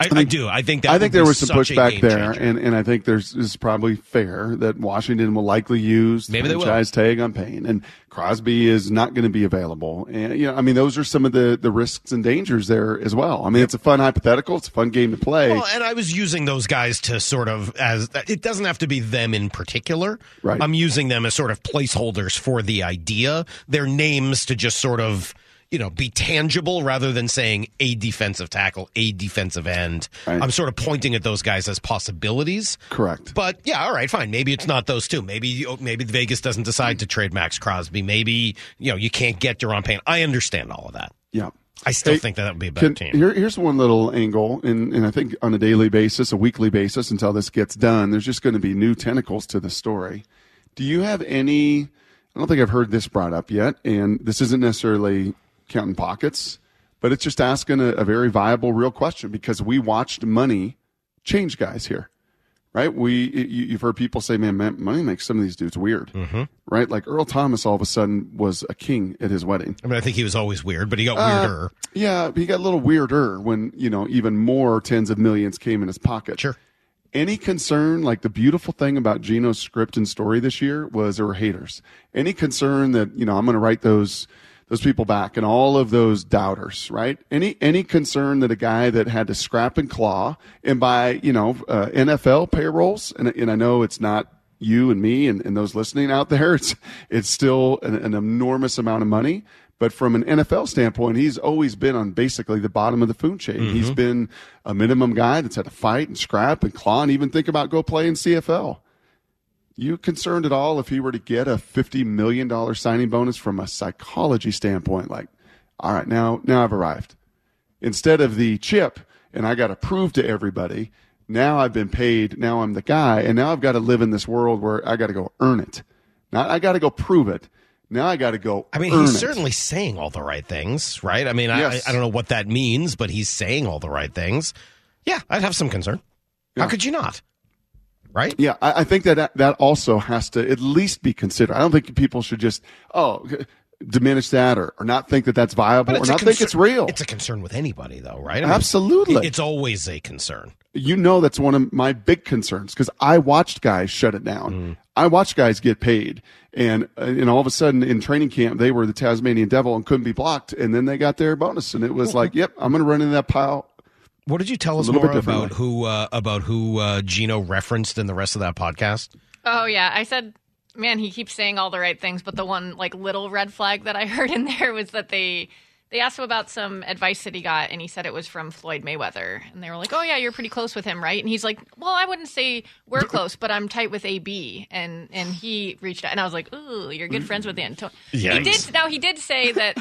[SPEAKER 6] I, I do. I think that.
[SPEAKER 7] I think there was some pushback there, and, and I think there's is probably fair that Washington will likely use the
[SPEAKER 6] Maybe will.
[SPEAKER 7] franchise tag on Payne, and Crosby is not going to be available. And you know, I mean, those are some of the the risks and dangers there as well. I mean, it's a fun hypothetical, it's a fun game to play.
[SPEAKER 6] Well, and I was using those guys to sort of as it doesn't have to be them in particular.
[SPEAKER 7] Right.
[SPEAKER 6] I'm using them as sort of placeholders for the idea. Their names to just sort of you know be tangible rather than saying a defensive tackle, a defensive end. I'm sort of pointing at those guys as possibilities.
[SPEAKER 7] Correct.
[SPEAKER 6] But yeah, all right, fine. Maybe it's not those two. Maybe maybe Vegas doesn't decide to trade Maxx Crosby. Maybe you know you can't get Daron Payne. I understand all of that.
[SPEAKER 7] Yeah.
[SPEAKER 6] I still
[SPEAKER 7] Hey,
[SPEAKER 6] think that, that would be a better
[SPEAKER 7] Can-
[SPEAKER 6] team.
[SPEAKER 7] Here, here's one little angle, and, and I think on a daily basis, a weekly basis, until this gets done, there's just going to be new tentacles to the story. Do you have any? I don't think I've heard this brought up yet, and this isn't necessarily counting pockets, but it's just asking a, a very viable, real question because we watched money change guys here, right? We you, you've heard people say, "Man, man, money makes some of these dudes weird,"
[SPEAKER 6] Mm-hmm.
[SPEAKER 7] right? Like Earl Thomas, all of a sudden was a king at his wedding.
[SPEAKER 6] I mean, I think he was always weird, but he got
[SPEAKER 7] Uh,
[SPEAKER 6] weirder.
[SPEAKER 7] yeah, he got a little weirder when you know even more tens of millions came in his pocket.
[SPEAKER 6] Sure.
[SPEAKER 7] Any concern, like the beautiful thing about Geno's script and story this year was there were haters. Any concern that you know I'm going to write those those people back and all of those doubters, right? Any any concern that a guy that had to scrap and claw and by you know uh, NFL payrolls, and, and I know it's not you and me and, and those listening out there, it's it's still an, an enormous amount of money. But from an NFL standpoint, he's always been on basically the bottom of the food chain. He's
[SPEAKER 6] Mm-hmm.
[SPEAKER 7] been a minimum guy that's had to fight and scrap and claw and even think about go play in CFL. You concerned at all if he were to get a fifty million dollar signing bonus from a psychology standpoint? Like, all right, now now I've arrived. Instead of the chip, and I got to prove to everybody. Now I've been paid. Now I'm the guy, and now I've got to live in this world where I got to go earn it. Not I got to go prove it. Now I got to go.
[SPEAKER 6] I mean, he's
[SPEAKER 7] it.
[SPEAKER 6] certainly saying all the right things, right? I mean,
[SPEAKER 7] Yes.
[SPEAKER 6] I, I don't know what that means, but he's saying all the right things. Yeah, I'd have some concern. How could you not? Right?
[SPEAKER 7] Yeah, I, I think that that also has to at least be considered. I don't think people should just oh diminish that or, or not think that that's viable or not think it's real.
[SPEAKER 6] It's a concern with anybody, though, right?
[SPEAKER 7] Absolutely.
[SPEAKER 6] It's always a concern.
[SPEAKER 7] you know that's one of my big concerns because I watched guys shut it down. I watched guys get paid, and uh, and all of a sudden in training camp they were the Tasmanian Devil and couldn't be blocked, and then they got their bonus, and it was like, yep, I'm going to run into that pile.
[SPEAKER 6] What did you tell us more about who uh, about who uh, Geno referenced in the rest of that podcast?
[SPEAKER 4] Oh yeah, I said, man, he keeps saying all the right things, but the one like little red flag that I heard in there was that they they asked him about some advice that he got, and he said it was from Floyd Mayweather, and they were like, "Oh yeah, you're pretty close with him, right?" And he's like, "Well, I wouldn't say we're close, but I'm tight with AB," and and he reached out, and I was like, "Ooh, you're good friends with Antonio." He did now. He did say that.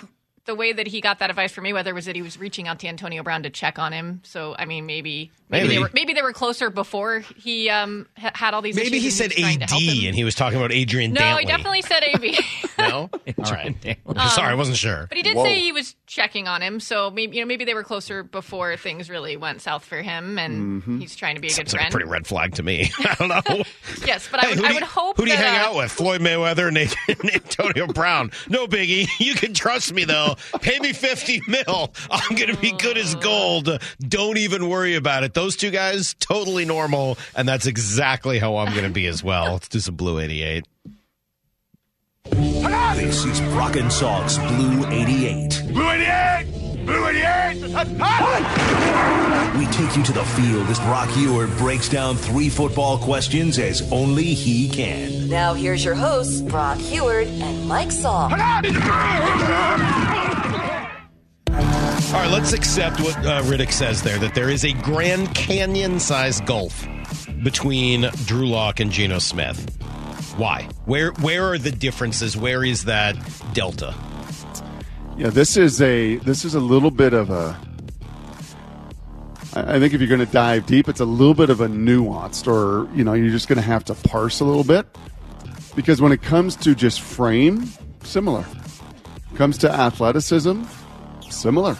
[SPEAKER 4] The way that he got that advice from Mayweather was that he was reaching out to Antonio Brown to check on him. So I mean, maybe maybe,
[SPEAKER 6] Maybe.
[SPEAKER 4] they were maybe they were closer before he um ha- had all these.
[SPEAKER 6] Maybe he said AD and he was talking about Adrian
[SPEAKER 4] No,
[SPEAKER 6] Dantley.
[SPEAKER 4] he definitely said AB.
[SPEAKER 6] No? All right. Sorry, I wasn't sure.
[SPEAKER 4] but he did say he was checking on him, so maybe you know maybe they were closer before things really went south for him, and he's trying to be a good
[SPEAKER 6] It's like a pretty red flag to me. I don't know.
[SPEAKER 4] yes, but I would,
[SPEAKER 6] who
[SPEAKER 4] I would
[SPEAKER 6] you-
[SPEAKER 4] hope
[SPEAKER 6] Who do you
[SPEAKER 4] that,
[SPEAKER 6] hang
[SPEAKER 4] uh,
[SPEAKER 6] out with? Floyd Mayweather and and Antonio Brown. No biggie. You can trust me though. Pay me fifty mil. I'm gonna be good as gold. Don't even worry about it. Those two guys totally normal, and that's exactly how I'm gonna be as well. Let's do some Blue 88.
[SPEAKER 1] This is Brock and Salk's Blue 88.
[SPEAKER 13] Blue 88! Blue 88!
[SPEAKER 1] We take you to the field as Brock Huard breaks down three football questions as only he can.
[SPEAKER 3] Now here's your hosts, Brock Huard and Mike Salk.
[SPEAKER 6] All right, let's accept what uh, Riddick says there that there is a Grand Canyon sized gulf between Drew Lock and Geno Smith. Why? Where where are the differences? Where is that delta?
[SPEAKER 7] Yeah, this is a this is a little bit of a I think if you're going to dive deep, it's a little bit of a nuanced, or you know, you're just going to have to parse a little bit, because when it comes to just frame, similar. Comes to athleticism, similar.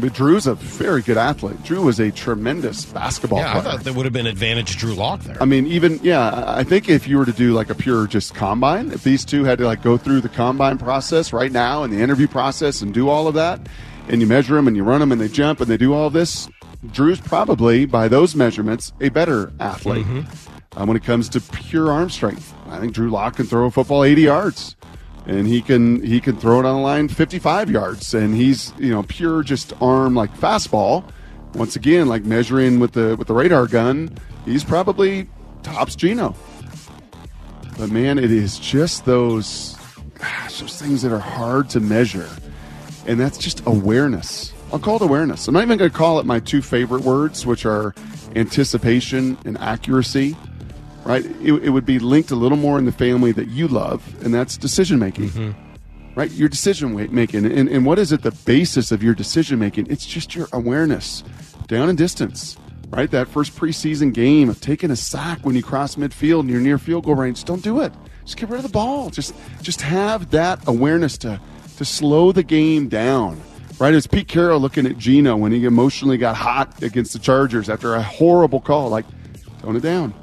[SPEAKER 7] But Drew's a very good athlete. Drew was a tremendous basketball
[SPEAKER 6] yeah, I
[SPEAKER 7] player.
[SPEAKER 6] thought there would have been advantage Drew Lock there.
[SPEAKER 7] I mean, even yeah, I think if you were to do like a pure just combine, if these two had to like go through the combine process right now and the interview process and do all of that, and you measure them and you run them and they jump and they do all this, Drew's probably by those measurements a better athlete. Uh, when it comes to pure arm strength, I think Drew Lock can throw a football 80 yards. And he can he can throw it on the line 55 yards, and he's you know pure just arm like fastball. Once again, like measuring with the with the radar gun, he's probably tops Geno. But man, it is just those gosh, those things that are hard to measure. And that's just awareness. I'll call it awareness. I'm not even going to call it my two favorite words, which are anticipation and accuracy. Right? It, it would be linked a little more in the family that you love, and that's decision making. Mm-hmm. Right? Your decision making. And, and what is it the basis of your decision making? It's just your awareness, down and distance. Right? That first preseason game of taking a sack when you cross midfield and you're near field goal range. Don't do it. Just get rid of the ball. Just just have that awareness to to slow the game down. right? It was Pete Carroll looking at Geno when he emotionally got hot against the Chargers after a horrible call. Like, tone it down.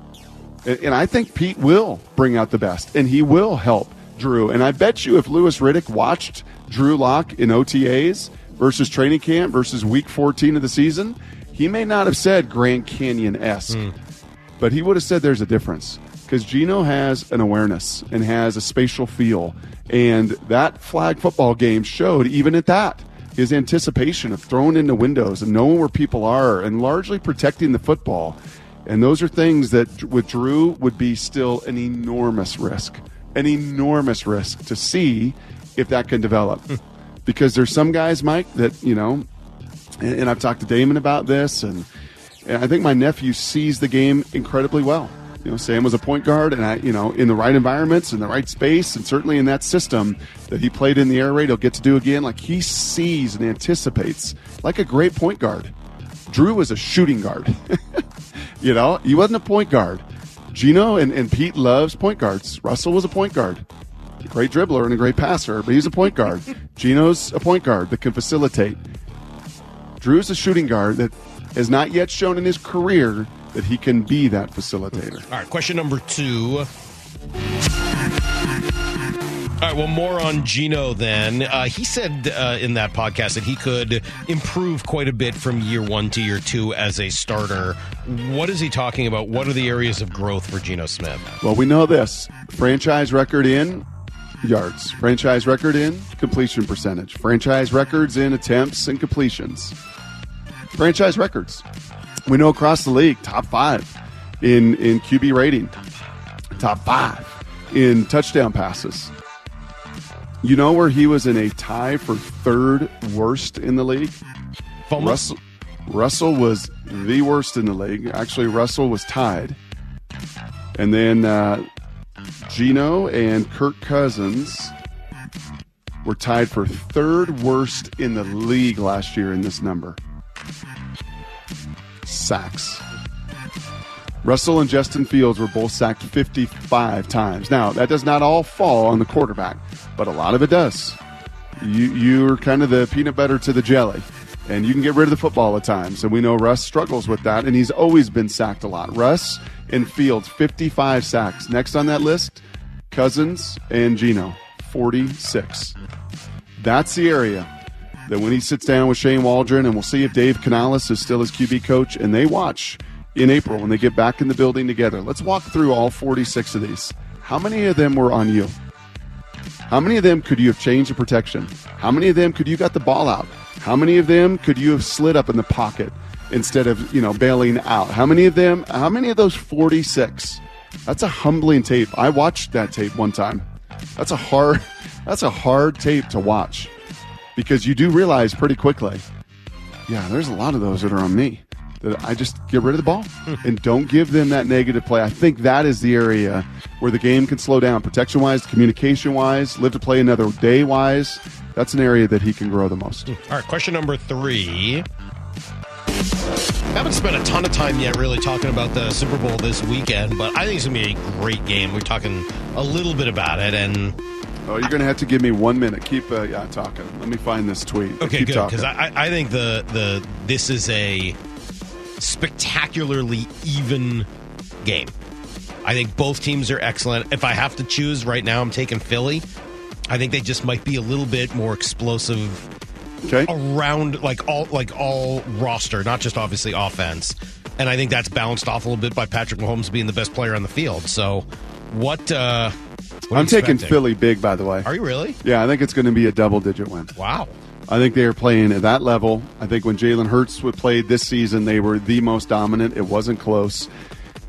[SPEAKER 7] And, and I think Pete will bring out the best, and he will help Drew. And I bet you if Louis Riddick watched Drew Lock in OTAs versus training camp versus week 14 of the season, he may not have said Grand Canyon esque, hmm. but he would have said there's a difference because Geno has an awareness and has a spatial feel. And that flag football game showed, even at that, his anticipation of throwing into windows and knowing where people are and largely protecting the football. And those are things that with Drew would be still an enormous risk, an enormous risk to see if that can develop. Hmm. because there's some guys, Mike, that, you know, and, and I've talked to Damon about this, and, and I think my nephew sees the game incredibly well. You know, Sam was a point guard, and I, you know, in the right environments, in the right space, and certainly in that system that he played in the air raid, he'll get to do again. Like he sees and anticipates, like a great point guard. Drew was a shooting guard. you know, he wasn't a point guard. Geno and, and Pete loves point guards. Russell was a point guard. Great dribbler and a great passer, but he's a point guard. Geno's a point guard that can facilitate. Drew's a shooting guard that has not yet shown in his career that he can be that facilitator.
[SPEAKER 6] All right, question number two. All right, well, more on Geno then. Uh, he said uh, in that podcast that he could improve quite a bit from year one to year two as a starter. What is he talking about? What are the areas of growth for Geno Smith?
[SPEAKER 7] Well, we know this franchise record in yards, franchise record in completion percentage, franchise records in attempts and completions, franchise records. We know across the league, top five in, in QB rating, top five in touchdown passes. You know where he was in a tie for third worst in the league? Russell, Russell was the worst in the league. Actually, Russell was tied. And then uh, Geno and Kirk Cousins were tied for third worst in the league last year in this number. Sacks. Russell and Justin Fields were both sacked 55 times. Now, that does not all fall on the quarterback, but a lot of it does. You, you're kind of the peanut butter to the jelly, and you can get rid of the football at times. And we know Russ struggles with that, and he's always been sacked a lot. Russ and Fields, 55 sacks. Next on that list, Cousins and Geno, 46. That's the area that when he sits down with Shane Waldron, and we'll see if Dave Canales is still his QB coach, and they watch in April when they get back in the building together. Let's walk through all 46 of these. How many of them were on you? How many of them could you have changed the protection? How many of them could you got the ball out? How many of them could you have slid up in the pocket instead of, you know, bailing out? How many of them, how many of those 46? That's a humbling tape. I watched that tape one time. That's a hard that's a hard tape to watch because you do realize pretty quickly, yeah, there's a lot of those that are on me. That I just get rid of the ball and don't give them that negative play. I think that is the area where the game can slow down, protection wise, communication wise, live to play another day wise. That's an area that he can grow the most.
[SPEAKER 6] All right, question number three. Haven't spent a ton of time yet really talking about the Super Bowl this weekend, but I think it's going to be a great game. We're talking a little bit about it, and
[SPEAKER 7] Oh, you're going to have to give me one minute. Keep uh, yeah talking. Let me find this tweet.
[SPEAKER 6] Okay,
[SPEAKER 7] Keep
[SPEAKER 6] good
[SPEAKER 7] talking.
[SPEAKER 6] because I, I think the the this is a spectacularly even game. I think both teams are excellent. If I have to choose right now, I'm taking Philly. I think they just might be a little bit more explosive
[SPEAKER 7] okay.
[SPEAKER 6] around like all like all roster, not just obviously offense. And I think that's balanced off a little bit by Patrick Mahomes being the best player on the field. So, what? uh what
[SPEAKER 7] I'm taking
[SPEAKER 6] expecting?
[SPEAKER 7] Philly big, by the way.
[SPEAKER 6] Are you really?
[SPEAKER 7] Yeah, I think it's going to be a double digit win.
[SPEAKER 6] Wow.
[SPEAKER 7] I think they are playing at that level. I think when Jalen Hurts would played this season, they were the most dominant. It wasn't close.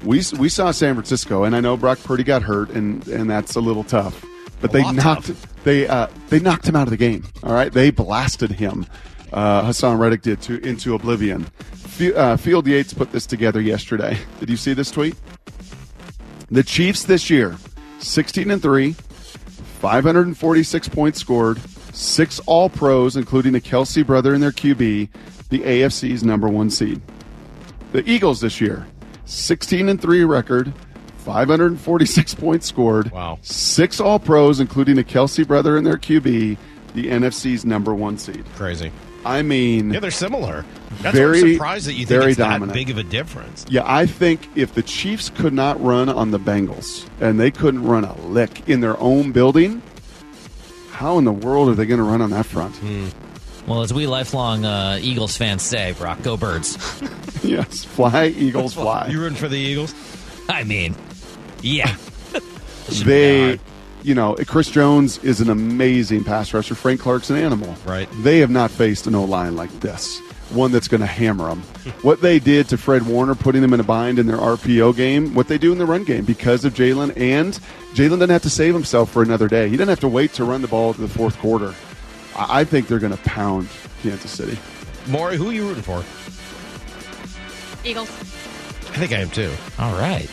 [SPEAKER 7] We we saw San Francisco, and I know Brock Purdy got hurt, and and that's a little tough. But they
[SPEAKER 6] lot
[SPEAKER 7] knocked they uh, they knocked him out of the game. All right, they blasted him. Uh, Haason Reddick did to into oblivion. Fe- uh, Field Yates put this together yesterday. Did you see this tweet? The Chiefs this year, sixteen and three, 546 points scored, six All Pros, including the Kelce brother and their QB, the AFC's number one seed. The Eagles this year, 16 and three record, 546 points scored.
[SPEAKER 6] Wow.
[SPEAKER 7] Six All Pros, including the Kelce brother and their QB, the NFC's number one seed.
[SPEAKER 6] Crazy.
[SPEAKER 7] I mean,
[SPEAKER 6] Yeah, they're similar. That's
[SPEAKER 7] Very-
[SPEAKER 6] I'm surprised that you think it's that big of a difference.
[SPEAKER 7] Yeah, I think if the Chiefs could not run on the Bengals and they couldn't run a lick in their own building, how in the world are they going to run on that front?
[SPEAKER 8] Well, as we lifelong uh, Eagles fans say, Brock, go birds.
[SPEAKER 7] yes, fly Eagles fly.
[SPEAKER 6] You rooting for the Eagles?
[SPEAKER 8] I mean, yeah.
[SPEAKER 7] they, you know, Chris Jones is an amazing pass rusher. Frank Clark's an animal.
[SPEAKER 6] Right.
[SPEAKER 7] They have not faced an O line like this. One that's going to hammer them. what they did to Fred Warner, putting them in a bind in their RPO game, what they do in the run game because of Jalen, and Jalen doesn't have to save himself for another day. He doesn't have to wait to run the ball to the fourth quarter. I I think they're going to pound Kansas City.
[SPEAKER 6] Maury, who are you rooting for?
[SPEAKER 4] Eagles.
[SPEAKER 6] I think I am too.
[SPEAKER 8] All right.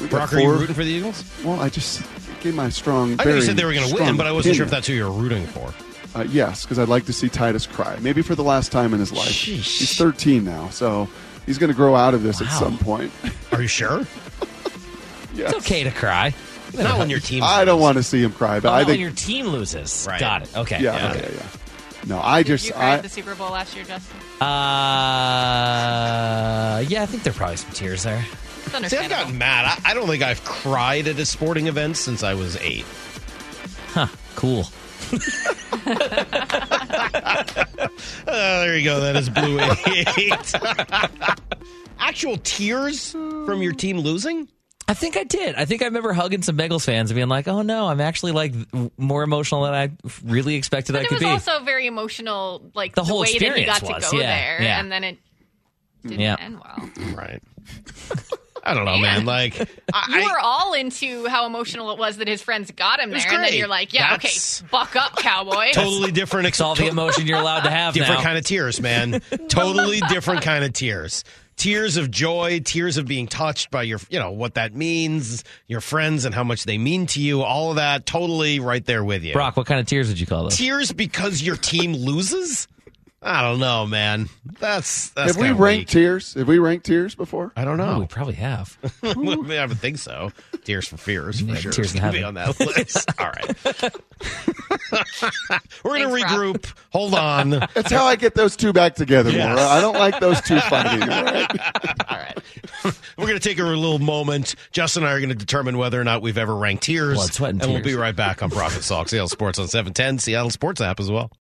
[SPEAKER 7] We got
[SPEAKER 6] Brock, are you rooting for the Eagles?
[SPEAKER 7] Well, I just gave my strong.
[SPEAKER 6] I know you said they were going to win, but I wasn't sure if that's who you're rooting for.
[SPEAKER 7] Uh, yes, because I'd like to see Titus cry, maybe for the last time in his life. He's 13 now, so he's going to grow out of this at some point.
[SPEAKER 6] Are you sure?
[SPEAKER 7] yes.
[SPEAKER 8] It's okay to cry.
[SPEAKER 6] Not when your team.
[SPEAKER 7] I don't want to see him cry, but
[SPEAKER 8] Oh,
[SPEAKER 7] I
[SPEAKER 8] not when
[SPEAKER 7] think
[SPEAKER 8] your team loses.
[SPEAKER 6] Right.
[SPEAKER 8] Got it. Okay.
[SPEAKER 7] yeah,
[SPEAKER 8] okay.
[SPEAKER 7] yeah, yeah, No, I
[SPEAKER 4] Did
[SPEAKER 7] just
[SPEAKER 4] you cry
[SPEAKER 7] I
[SPEAKER 4] at the Super Bowl last year, Justin?
[SPEAKER 8] Uh, yeah, I think there are probably some tears there.
[SPEAKER 4] It's
[SPEAKER 6] See, I've gotten mad. I, I don't think I've cried at a sporting event since I was eight.
[SPEAKER 8] Huh. Cool.
[SPEAKER 6] Oh, there you go. That is Blue 88. Actual tears from your team losing?
[SPEAKER 8] I think I did. I think I remember hugging some Bengals fans and being like, "Oh no, I'm actually like more emotional than I really expected
[SPEAKER 4] But
[SPEAKER 8] I
[SPEAKER 4] it
[SPEAKER 8] could
[SPEAKER 4] was
[SPEAKER 8] be."
[SPEAKER 4] also very emotional, like
[SPEAKER 8] The
[SPEAKER 4] the,
[SPEAKER 8] whole
[SPEAKER 4] way that he
[SPEAKER 8] experience
[SPEAKER 4] got
[SPEAKER 8] was,
[SPEAKER 4] to go
[SPEAKER 8] yeah,
[SPEAKER 4] there,
[SPEAKER 8] yeah.
[SPEAKER 4] and then it didn't
[SPEAKER 8] Yeah.
[SPEAKER 4] end well.
[SPEAKER 6] Right. I don't know, man. Like, I,
[SPEAKER 4] You were all into how emotional it was that his friends got him
[SPEAKER 6] was
[SPEAKER 4] there, and then you're like, "Yeah,
[SPEAKER 6] That's-
[SPEAKER 4] okay, buck up, cowboy."
[SPEAKER 6] totally different.
[SPEAKER 8] It's all the emotion you're allowed to have
[SPEAKER 6] different
[SPEAKER 8] now.
[SPEAKER 6] kind of tears, man. totally different kind of tears. Tears of joy, tears of being touched by your, you know, what that means, your friends and how much they mean to you, all of that totally right there with you.
[SPEAKER 8] Brock, what kind of tears would you call those?
[SPEAKER 6] Tears because your team loses? I don't know, man. That's that's
[SPEAKER 7] have we ranked
[SPEAKER 6] weak.
[SPEAKER 7] tears? Have we ranked tears before?
[SPEAKER 6] I don't
[SPEAKER 8] Oh, we probably have.
[SPEAKER 6] I would think so. Tears for fears, for
[SPEAKER 8] Yeah,
[SPEAKER 6] sure.
[SPEAKER 8] Tears in
[SPEAKER 6] It's gonna be on that list. All right. We're gonna
[SPEAKER 4] Thanks, Rob.
[SPEAKER 6] regroup. Hold on.
[SPEAKER 7] That's how I get those two back together,
[SPEAKER 6] Yes.
[SPEAKER 7] Laura. I don't like those two fighting. all right?
[SPEAKER 6] All right. We're going to take a little moment. Justin and I are going to determine whether or not we've ever ranked tears.
[SPEAKER 8] Blood, sweat, and
[SPEAKER 6] we'll be right back on Profit Salk, Seattle Sports on 710, Seattle Sports app as well.